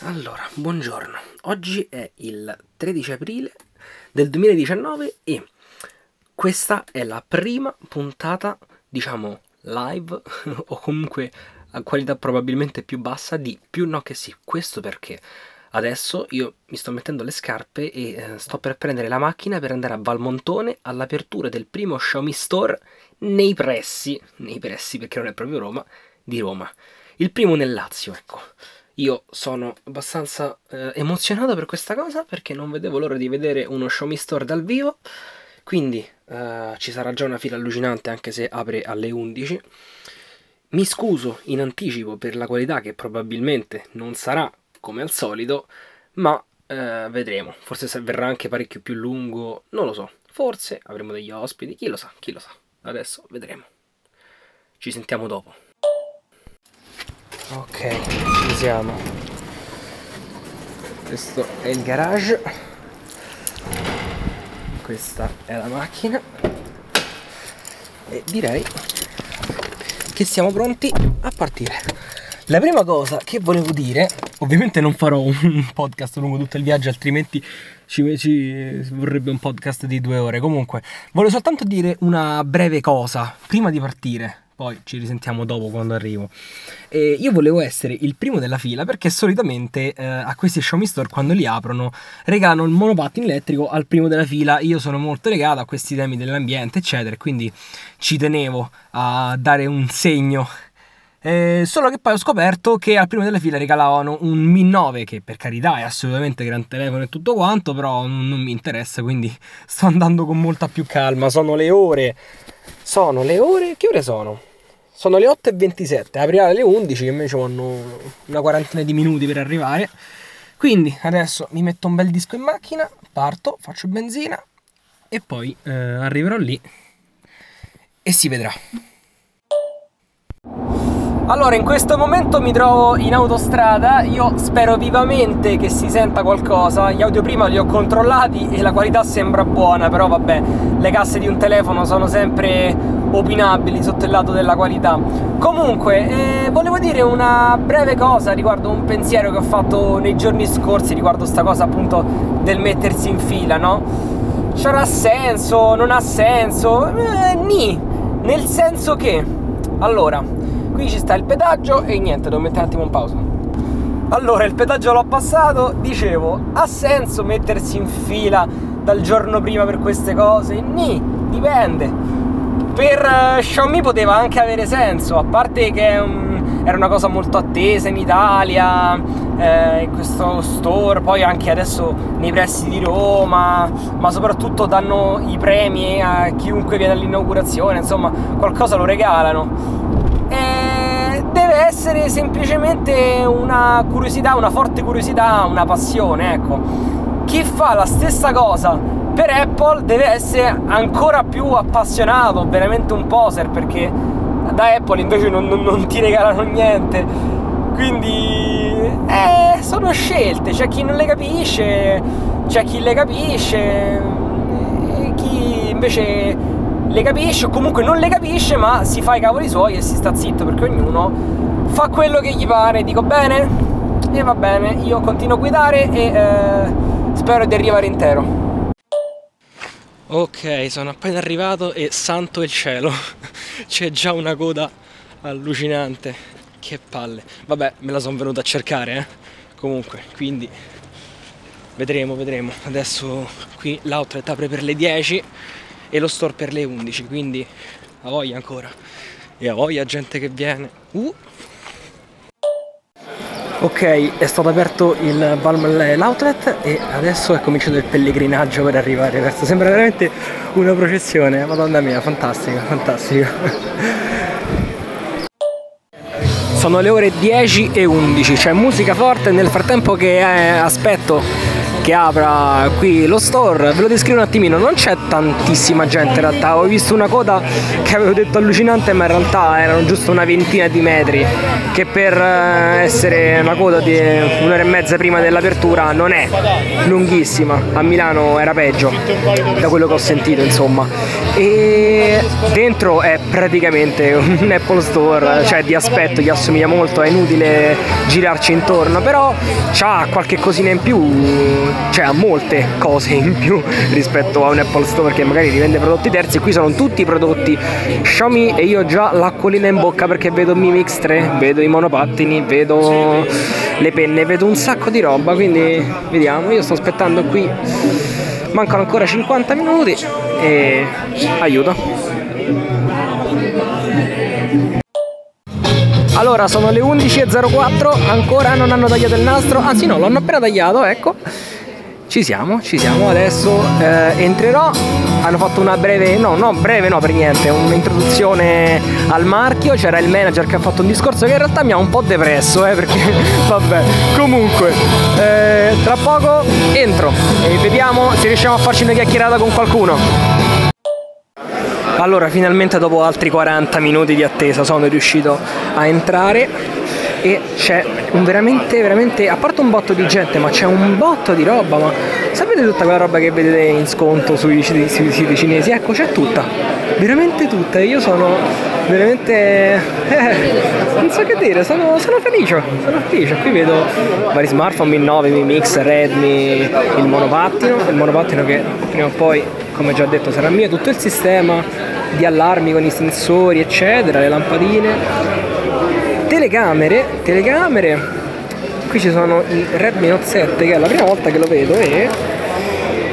Allora, buongiorno. Oggi è il 13 aprile del 2019 e questa è la prima puntata, diciamo, live o comunque a qualità probabilmente più bassa di Più no che sì. Questo perché adesso io mi sto mettendo le scarpe e eh, sto per prendere la macchina per andare a Valmontone all'apertura del primo Xiaomi Store nei pressi, nei pressi perché non è proprio Roma, di Roma. Il primo nel Lazio, ecco. Io sono abbastanza eh, emozionato per questa cosa perché non vedevo l'ora di vedere uno Xiaomi Store dal vivo. Quindi eh, ci sarà già una fila allucinante anche se apre alle 11. Mi scuso in anticipo per la qualità che probabilmente non sarà come al solito, ma eh, vedremo. Forse verrà anche parecchio più lungo, non lo so. Forse avremo degli ospiti, chi lo sa, chi lo sa. Adesso vedremo. Ci sentiamo dopo. Ok, ci siamo. Questo è il garage. Questa è la macchina. E direi che siamo pronti a partire. La prima cosa che volevo dire, ovviamente non farò un podcast lungo tutto il viaggio, altrimenti ci, ci, vorrebbe un podcast di due ore. Comunque, volevo soltanto dire una breve cosa prima di partire poi ci risentiamo dopo quando arrivo. E io volevo essere il primo della fila perché solitamente eh, a questi Xiaomi Store quando li aprono regalano il monopattino elettrico al primo della fila. Io sono molto legato a questi temi dell'ambiente, eccetera, quindi ci tenevo a dare un segno. Eh, solo che poi ho scoperto che al primo della fila regalavano un Mi 9 che per carità è assolutamente gran telefono e tutto quanto, però non, non mi interessa, quindi sto andando con molta più calma. Sono le ore sono le ore. Che ore sono? Sono le 8.27. Aprirà alle 11, che invece hanno una quarantina di minuti per arrivare. Quindi adesso mi metto un bel disco in macchina, parto, faccio benzina e poi eh, arriverò lì e si vedrà. Allora, in questo momento mi trovo in autostrada, io spero vivamente che si senta qualcosa, gli audio prima li ho controllati e la qualità sembra buona, però vabbè, le casse di un telefono sono sempre opinabili sotto il lato della qualità. Comunque, eh, volevo dire una breve cosa riguardo un pensiero che ho fatto nei giorni scorsi riguardo sta cosa appunto del mettersi in fila, no? C'era senso, non ha senso? Eh, ni, nel senso che, allora qui ci sta il pedaggio e niente, devo mettere un attimo in pausa. Allora, il pedaggio l'ho passato, dicevo, ha senso mettersi in fila dal giorno prima per queste cose? Ni, dipende. Per Xiaomi poteva anche avere senso, a parte che um, era una cosa molto attesa in Italia, eh, in questo store, poi anche adesso nei pressi di Roma, ma soprattutto danno i premi a chiunque viene all'inaugurazione, insomma, qualcosa lo regalano eh, deve essere semplicemente una curiosità, una forte curiosità, una passione, ecco. Chi fa la stessa cosa per Apple deve essere ancora più appassionato, veramente un poser, perché da Apple invece non, non, non ti regalano niente. Quindi eh, sono scelte, c'è chi non le capisce, c'è chi le capisce, chi invece le capisce o comunque non le capisce ma si fa i cavoli suoi e si sta zitto perché ognuno fa quello che gli pare. Dico bene e va bene io continuo a guidare e eh, spero di arrivare intero ok sono appena arrivato e santo il cielo. C'è già una coda allucinante. Che palle. Vabbè me la sono venuta a cercare eh. Comunque quindi vedremo vedremo. Adesso qui l'outlet apre per le 10 e lo store per le 11 quindi a voglia ancora. E a voglia gente che viene. Uh. Ok è stato aperto il l'outlet e adesso è cominciato il pellegrinaggio per arrivare. Verso sembra veramente una processione. Madonna mia fantastica fantastica. Sono le ore 10 e 11 c'è musica forte nel frattempo che eh, aspetto che apra qui lo store. Ve lo descrivo un attimino, non c'è tantissima gente in realtà, ho visto una coda che avevo detto allucinante, ma in realtà erano giusto una ventina di metri, che per eh, essere una coda di un'ora e mezza prima dell'apertura non è lunghissima. A Milano era peggio, da quello che ho sentito insomma. E dentro è praticamente un Apple Store, cioè di aspetto gli assomiglia molto, è inutile girarci intorno, però ha qualche cosina in più, cioè ha molte cose in più rispetto a un Apple Store che magari rivende prodotti terzi, qui sono tutti prodotti. Xiaomi e io ho già l'acquolina in bocca perché vedo Mi Mix 3, vedo i monopattini, vedo le penne, vedo un sacco di roba, quindi vediamo, io sto aspettando qui, mancano ancora 50 minuti e aiuto. Allora, sono le 11.04, ancora non hanno tagliato il nastro, anzi no, l'hanno appena tagliato, ecco. Ci siamo, ci siamo, adesso eh, entrerò, hanno fatto una breve, no, no, breve no per niente, un'introduzione al marchio, c'era il manager che ha fatto un discorso che in realtà mi ha un po' depresso, eh, perché vabbè, comunque, eh, tra poco entro e vediamo se riusciamo a farci una chiacchierata con qualcuno. Allora, finalmente dopo altri 40 minuti di attesa sono riuscito a entrare e c'è un veramente, veramente, a parte un botto di gente, ma c'è un botto di roba, ma sapete tutta quella roba che vedete in sconto sui siti cinesi? Ecco, c'è tutta, veramente tutta, io sono veramente, eh, non so che dire, sono, sono felice, sono felice, qui vedo vari smartphone, Mi 9, Mi Mix, Redmi, il monopattino, il monopattino che prima o poi come già detto sarà mio, tutto il sistema di allarmi con i sensori eccetera, le lampadine, telecamere, telecamere, qui ci sono il Redmi Note 7 che è la prima volta che lo vedo e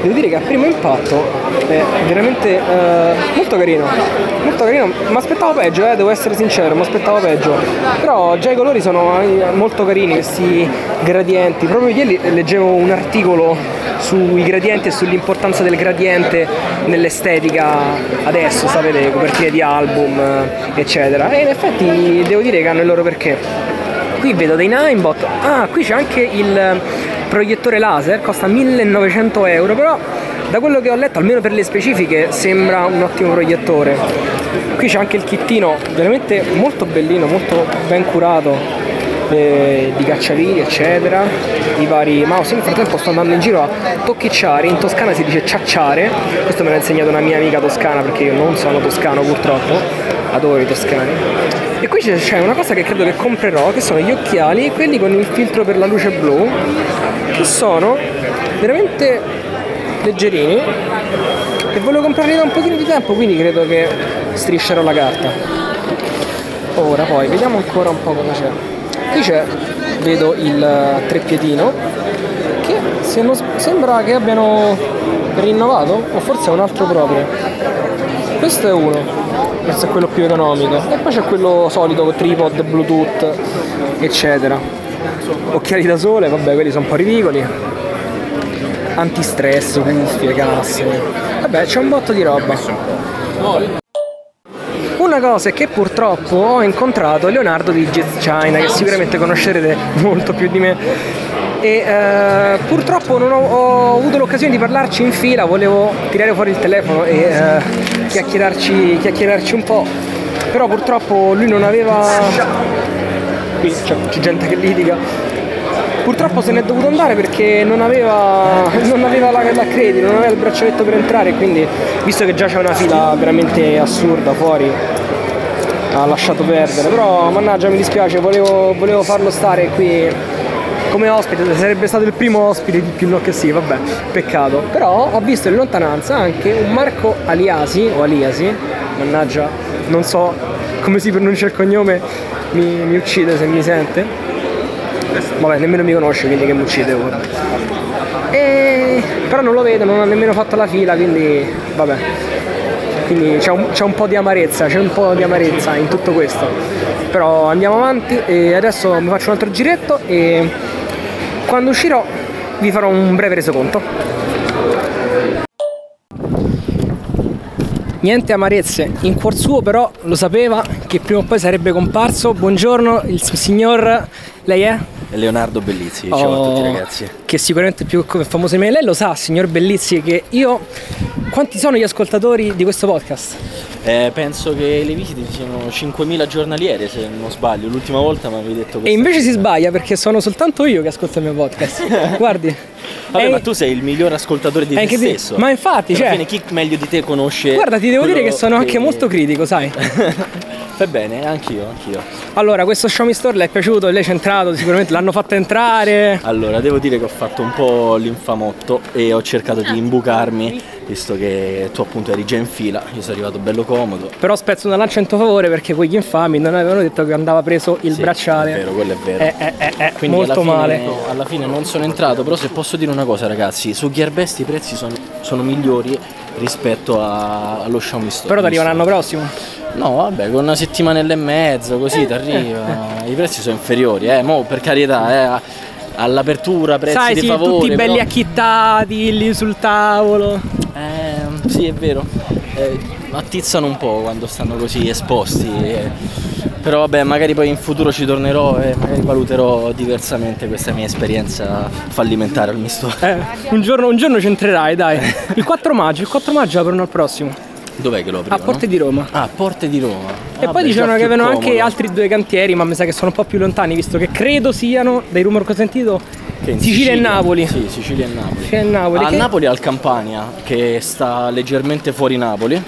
devo dire che a primo impatto è veramente eh, molto carino molto carino. Mi aspettavo peggio eh, devo essere sincero mi aspettavo peggio. Però già i colori sono molto carini questi gradienti. Proprio ieri leggevo un articolo sui gradienti e sull'importanza del gradiente nell'estetica adesso sapete copertine di album eccetera. E in effetti devo dire che hanno il loro perché. Qui vedo dei Ninebot ah qui c'è anche il proiettore laser costa 1900 euro però da quello che ho letto almeno per le specifiche sembra un ottimo proiettore. Qui c'è anche il kittino veramente molto bellino molto ben curato eh, di cacciaviti eccetera i vari mouse nel frattempo sto andando in giro a tocchicciare in toscana si dice ciacciare. Questo me l'ha insegnato una mia amica toscana perché io non sono toscano purtroppo. Adoro i toscani. E qui c'è una cosa che credo che comprerò che sono gli occhiali quelli con il filtro per la luce blu che sono veramente leggerini. E volevo comprarli da un pochino di tempo quindi credo che striscerò la carta. Ora poi vediamo ancora un po' cosa c'è qui c'è vedo il treppiedino che se non, sembra che abbiano rinnovato o forse è un altro proprio. Questo è uno. Questo è quello più economico. E poi c'è quello solito tripod bluetooth eccetera. Occhiali da sole, vabbè quelli sono un po' ridicoli, antistress, cuffie, casse, vabbè c'è un botto di roba. Una cosa è che purtroppo ho incontrato Leonardo di Jazz China, che sicuramente conoscerete molto più di me, e eh, purtroppo non ho, ho, avuto l'occasione di parlarci in fila, volevo tirare fuori il telefono e eh, chiacchierarci, chiacchierarci un po', però purtroppo lui non aveva qui c'è, c'è gente che litiga. Purtroppo se n'è dovuto andare perché non aveva, non aveva la, la credito, non aveva il braccialetto per entrare quindi visto che già c'è una fila veramente assurda fuori ha lasciato perdere. Però mannaggia mi dispiace, volevo, volevo farlo stare qui come ospite, sarebbe stato il primo ospite di più no che sì, vabbè, peccato. Però ho visto in lontananza anche un Marco Aliasi o Aliasi, mannaggia, non so come si pronuncia il cognome, mi, mi uccide se mi sente. Vabbè, nemmeno mi conosce, quindi che mi uccide ora. E... Però non lo vedo, non ha nemmeno fatto la fila, quindi vabbè. Quindi c'è un, un po' di amarezza, c'è un po' di amarezza in tutto questo. Però andiamo avanti e adesso mi faccio un altro giretto e quando uscirò vi farò un breve resoconto. Niente amarezze, in cuor suo però lo sapeva che prima o poi sarebbe comparso. Buongiorno, il signor... lei è? Leonardo Bellizzi, ciao a tutti Oh, ragazzi. Che sicuramente è più famoso di me. Lei lo sa, signor Bellizzi, che io... Quanti sono gli ascoltatori di questo podcast? Eh, penso che le visite siano 5.000 giornaliere se non sbaglio, l'ultima volta mi avevi detto E questo. invece si sbaglia perché sono soltanto io che ascolto il mio podcast. Guardi. Vabbè, È- ma tu sei il miglior ascoltatore di è te che ti- stesso. ma infatti, Alla cioè- fine chi meglio di te conosce Guarda, ti devo dire che sono anche molto critico, sai. Fa bene, anch'io, anch'io. Allora, questo Xiaomi Store le è piaciuto, lei c'è entrato, sicuramente l'hanno fatto entrare. Allora, devo dire che ho fatto un po' l'infamotto e ho cercato di imbucarmi, visto che tu appunto eri già in fila, io sono arrivato bello comodo. Però spezzo una lancia in tuo favore perché quegli infami non avevano detto che andava preso il Sì, bracciale. È vero, quello è vero. Eh, eh, eh, eh, Quindi molto alla fine, male. Alla fine non sono entrato, però se posso dire una cosa ragazzi, su Gearbest i prezzi sono, sono migliori rispetto a- allo Xiaomi Store. Però ti arriva l'anno prossimo. No, vabbè, con una settimanella e mezzo così ti arriva. I prezzi sono inferiori, eh, mo per carità, eh, all'apertura prezzi Sai, di sì, favore. tutti belli però- acchittati lì sul tavolo. Eh, sì, è vero. Eh, attizzano un po' quando stanno così esposti. eh. Però vabbè, magari poi in futuro ci tornerò e magari valuterò diversamente questa mia esperienza fallimentare al misto. Eh, un, giorno, un giorno ci entrerai, dai. Il 4 maggio, il 4 maggio aprono al prossimo. Dov'è che lo A aprono? Porte di Roma. Ah, Porte di Roma. E Ah, poi beh, dicevano che avevano anche comodo. altri due cantieri, ma mi sa che sono un po' più lontani, visto che credo siano, dai rumor che ho sentito, in Sicilia, e Napoli. Sì, Sicilia e Napoli. Sicilia e Napoli, A che- Napoli al Campania, che sta leggermente fuori Napoli.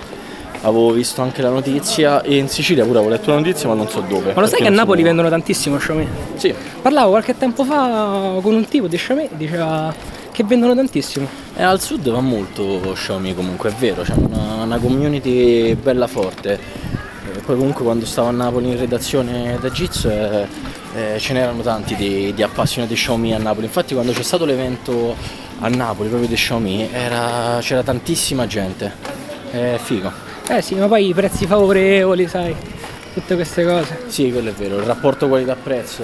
Avevo visto anche la notizia e in Sicilia pure avevo letto la notizia ma non so dove. Ma lo sai che a Napoli vendono tantissimo Xiaomi? Sì, Parlavo qualche tempo fa con un tipo di Xiaomi, diceva che vendono tantissimo. E al sud va molto Xiaomi comunque, è vero, c'è una, una community bella forte. Eh, Poi comunque quando stavo a Napoli in redazione da Jitsu eh, eh, ce n'erano tanti di, di appassionati Xiaomi a Napoli. Infatti quando c'è stato l'evento a Napoli proprio di Xiaomi era- c'era tantissima gente. È figo. Eh sì, ma poi i prezzi favorevoli, sai, tutte queste cose. Sì, quello è vero, il rapporto qualità-prezzo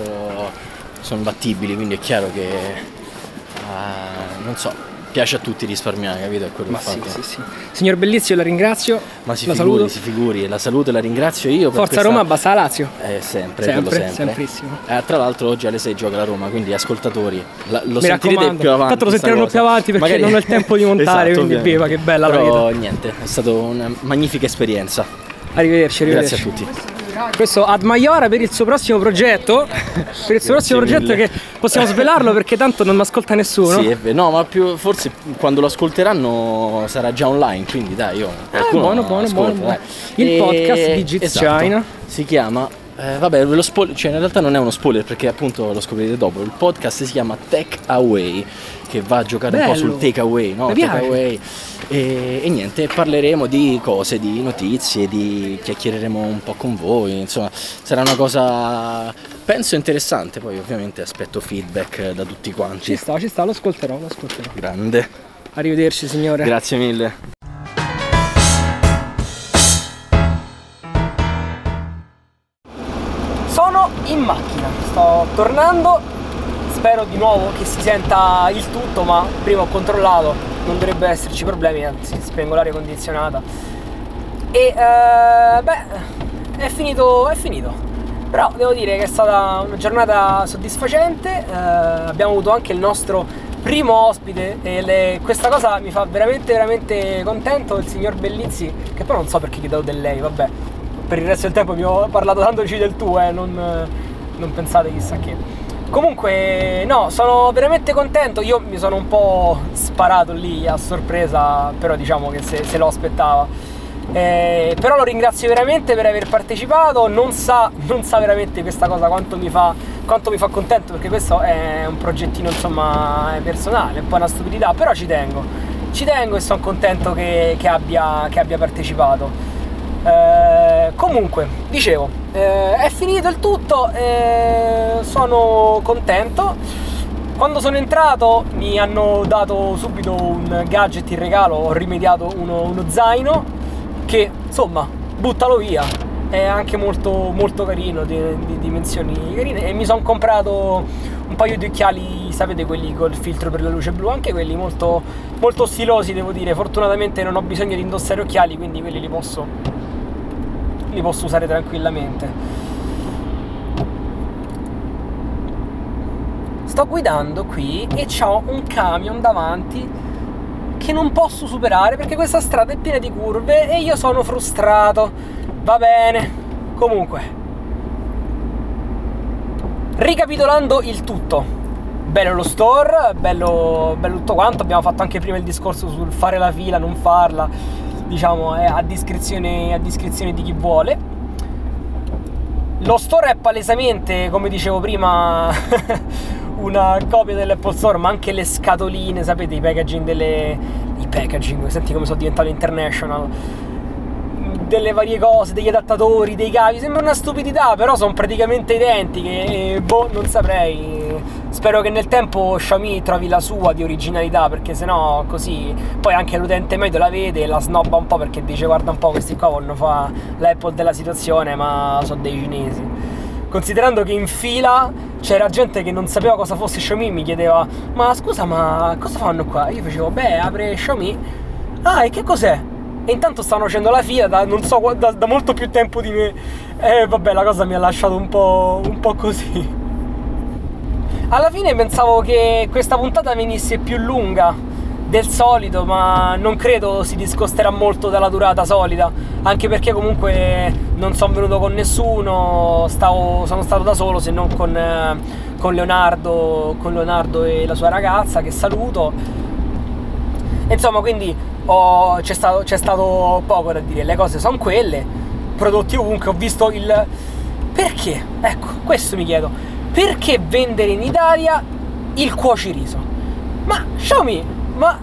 sono imbattibili, quindi è chiaro che eh, non so, piace a tutti risparmiare, capito? È quello Ma il sì, fatto. sì, sì. Signor Bellizio, la ringrazio. Ma si la figuri, saluto. si figuri, la saluto la ringrazio io. Forza questa- Roma, basta la Lazio. Eh, sempre, Sempre, sempre. Eh, tra l'altro oggi alle 6 gioca la Roma, quindi ascoltatori, la- lo Mi sentirete raccomando. più avanti. Tanto lo sentiranno più avanti perché non ho il tempo di montare, Esatto, quindi viva, che bella la Però niente, è stata una magnifica esperienza. Arrivederci, Grazie arrivederci. a tutti. Questo Ad Maiora per il suo prossimo progetto. Per il suo prossimo progetto che possiamo svelarlo perché tanto non mi ascolta nessuno. Sì. No, ma più, forse quando lo ascolteranno sarà già online, quindi dai, io. Ah, buono, buono, ascolta, buono, buono. Il podcast di Jits esatto, China. Si chiama. Eh, vabbè, ve lo spoiler, cioè in realtà non è uno spoiler perché appunto lo scoprirete dopo. Il podcast si chiama Take Away, che va a giocare un po' Bello. sul take away, no? Take. E, e niente, parleremo di cose, di notizie, di chiacchiereremo un po' con voi, insomma, sarà una cosa penso interessante, poi ovviamente aspetto feedback da tutti quanti. Ci sta, ci sta, lo ascolterò, lo ascolterò. Grande. Arrivederci signore. Grazie mille. Tornando, spero di nuovo che si senta il tutto, ma prima ho controllato, non dovrebbe esserci problemi, anzi spengo l'aria condizionata. E eh, beh, è finito, è finito. Però devo dire che è stata una giornata soddisfacente, eh, abbiamo avuto anche il nostro primo ospite e le- questa cosa mi fa veramente veramente contento, il signor Bellizzi, che poi non so perché gli do del lei, vabbè, per il resto del tempo mi ho parlato tantoci del tu, eh, non, non pensate chissà che. Comunque, no, sono veramente contento. Io mi sono un po' sparato lì a sorpresa, però diciamo che se, se lo aspettava. Eh, però lo ringrazio veramente per aver partecipato. Non sa, non sa veramente questa cosa quanto mi, fa, quanto mi fa contento, perché questo è un progettino insomma personale, un po' una stupidità, però ci tengo. Ci tengo e sono contento che, che abbia, che abbia partecipato. Eh, comunque, dicevo, eh, è finito il tutto, eh, sono contento. Quando sono entrato mi hanno dato subito un gadget in regalo, ho rimediato uno, uno zaino che insomma buttalo via, è anche molto, molto carino, di, di dimensioni carine. E mi sono comprato un paio di occhiali, sapete quelli col filtro per la luce blu, anche quelli molto, molto stilosi devo dire, fortunatamente non ho bisogno di indossare occhiali quindi quelli li posso, li posso usare tranquillamente. sto guidando qui e ho un camion davanti che non posso superare perché questa strada è piena di curve e io sono frustrato. Va bene. Comunque. Ricapitolando il tutto. Bello lo store, bello, bello tutto quanto. Abbiamo fatto anche prima il discorso sul fare la fila, non farla. Diciamo, è a discrezione, a discrezione di chi vuole. Lo store è palesemente, come dicevo prima, una copia dell'Apple Store, ma anche le scatoline, sapete, i packaging delle... i packaging, senti come sono diventato international delle varie cose, degli adattatori, dei cavi, sembra una stupidità, però sono praticamente identiche e boh, non saprei. Spero che nel tempo Xiaomi trovi la sua di originalità, perché sennò così poi anche l'utente medio la vede e la snobba un po' perché dice guarda un po' questi qua vogliono fare l'Apple della situazione, ma sono dei cinesi. Considerando che in fila c'era gente che non sapeva cosa fosse Xiaomi, mi chiedeva "Ma scusa, ma cosa fanno qua?". Io facevo "Beh, apre Xiaomi". "Ah, e che cos'è?". E intanto stavano facendo la fila da, non so, da, da molto più tempo di me. E vabbè, la cosa mi ha lasciato un po', un po' così. Alla fine pensavo che questa puntata venisse più lunga del solito, ma non credo si discosterà molto dalla durata solita, anche perché comunque non sono venuto con nessuno, stavo, sono stato da solo se non con, con, Leonardo, con Leonardo e la sua ragazza che saluto. Insomma, quindi ho, c'è, stato, c'è stato poco da dire, le cose sono quelle, prodotti ovunque, ho visto il... Perché? Ecco, questo mi chiedo. Perché vendere in Italia il cuociriso? Ma Xiaomi, ma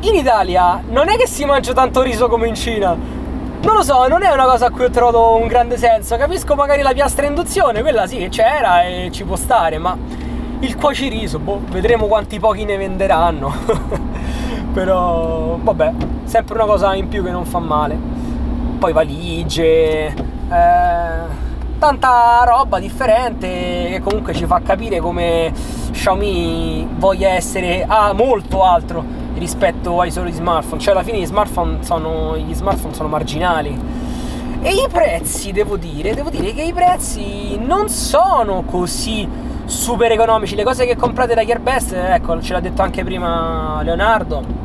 in Italia non è che si mangia tanto riso come in Cina. Non lo so, non è una cosa a cui ho trovato un grande senso. Capisco magari la piastra induzione, quella sì, c'era e ci può stare, ma il cuociriso, boh, vedremo quanti pochi ne venderanno. Però vabbè, sempre una cosa in più che non fa male. Poi valigie, eh, tanta roba differente che comunque ci fa capire come Xiaomi voglia essere a molto altro rispetto ai soli smartphone. Cioè alla fine gli smartphone sono, gli smartphone sono marginali. E i prezzi, devo dire, devo dire che i prezzi non sono così super economici. Le cose che comprate da Gearbest, ecco, ce l'ha detto anche prima Leonardo,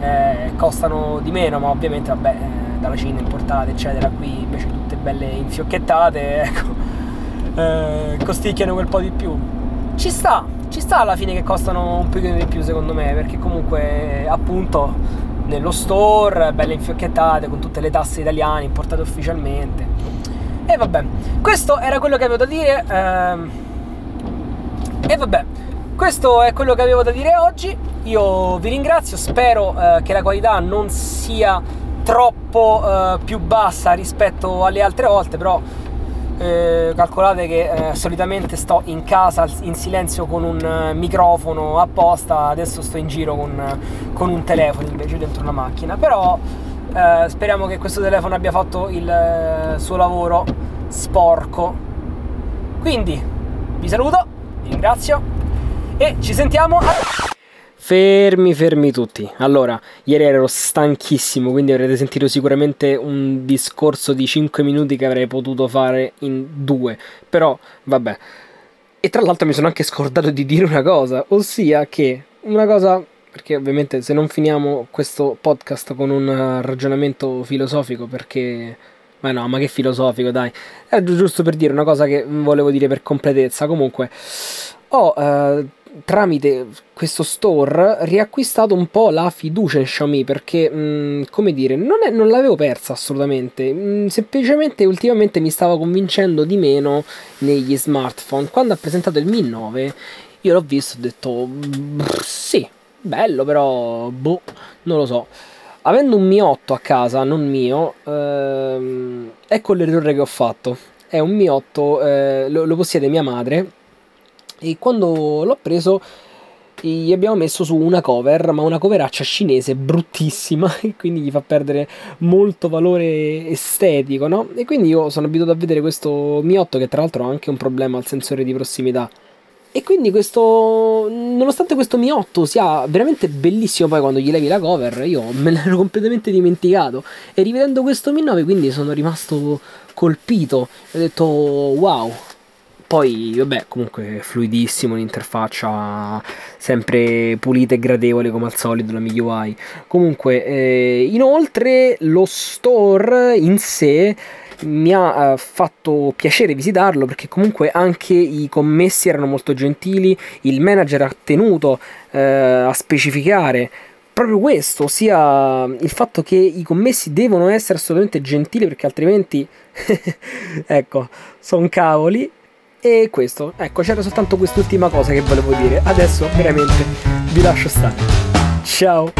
eh, costano di meno, ma ovviamente vabbè, eh, dalla Cina importate, eccetera, qui invece tutte belle infiocchettate, ecco, eh, costicchiano quel po' di più. Ci sta, ci sta alla fine che costano un pochino di più secondo me, perché comunque appunto nello store, belle infiocchettate, con tutte le tasse italiane importate ufficialmente. E vabbè, questo era quello che avevo da dire. Ehm, e vabbè, questo è quello che avevo da dire oggi. Io vi ringrazio, spero eh, che la qualità non sia troppo eh, più bassa rispetto alle altre volte, però eh, calcolate che eh, solitamente sto in casa in silenzio con un eh, microfono apposta, adesso sto in giro con, con un telefono invece dentro una macchina, però eh, speriamo che questo telefono abbia fatto il suo lavoro sporco. Quindi vi saluto, vi ringrazio e ci sentiamo a... Fermi, fermi tutti. Allora, ieri ero stanchissimo, quindi avrete sentito sicuramente un discorso di 5 minuti che avrei potuto fare in due. Però, vabbè. E tra l'altro mi sono anche scordato di dire una cosa, ossia che una cosa perché ovviamente se non finiamo questo podcast con un ragionamento filosofico perché ma no, ma che filosofico, dai. È giusto per dire una cosa che volevo dire per completezza. Comunque, ho eh, tramite questo store riacquistato un po' la fiducia in Xiaomi perché, mh, mm, come dire, non, è, non, l'avevo persa assolutamente, mh, mm, semplicemente ultimamente mi stava convincendo di meno negli smartphone. Quando ha presentato il Mi 9 io l'ho visto e ho detto, sì, bello però, boh, non lo so. Avendo un Mi 8 a casa, non mio, ehm, ecco l'errore che ho fatto. È un Mi 8, eh, lo, lo possiede mia madre e quando l'ho preso gli abbiamo messo su una cover, ma una coveraccia cinese bruttissima, e quindi gli fa perdere molto valore estetico, no? E quindi io sono abituato a vedere questo Mi 8 che tra l'altro ha anche un problema al sensore di prossimità. E quindi questo, nonostante questo Mi 8 sia veramente bellissimo poi quando gli levi la cover, io me l'ero completamente dimenticato. E rivedendo questo Mi 9 quindi sono rimasto colpito. Ho detto wow, poi, vabbè, comunque fluidissimo l'interfaccia, sempre pulita e gradevole come al solito la MIUI. Comunque, eh, inoltre lo store in sé mi ha uh, fatto piacere visitarlo perché comunque anche i commessi erano molto gentili, il manager ha tenuto uh, a specificare proprio questo, ossia il fatto che i commessi devono essere assolutamente gentili perché altrimenti, ecco, sono cavoli. E questo, ecco, c'era soltanto quest'ultima cosa che volevo dire. Adesso veramente vi lascio stare. Ciao!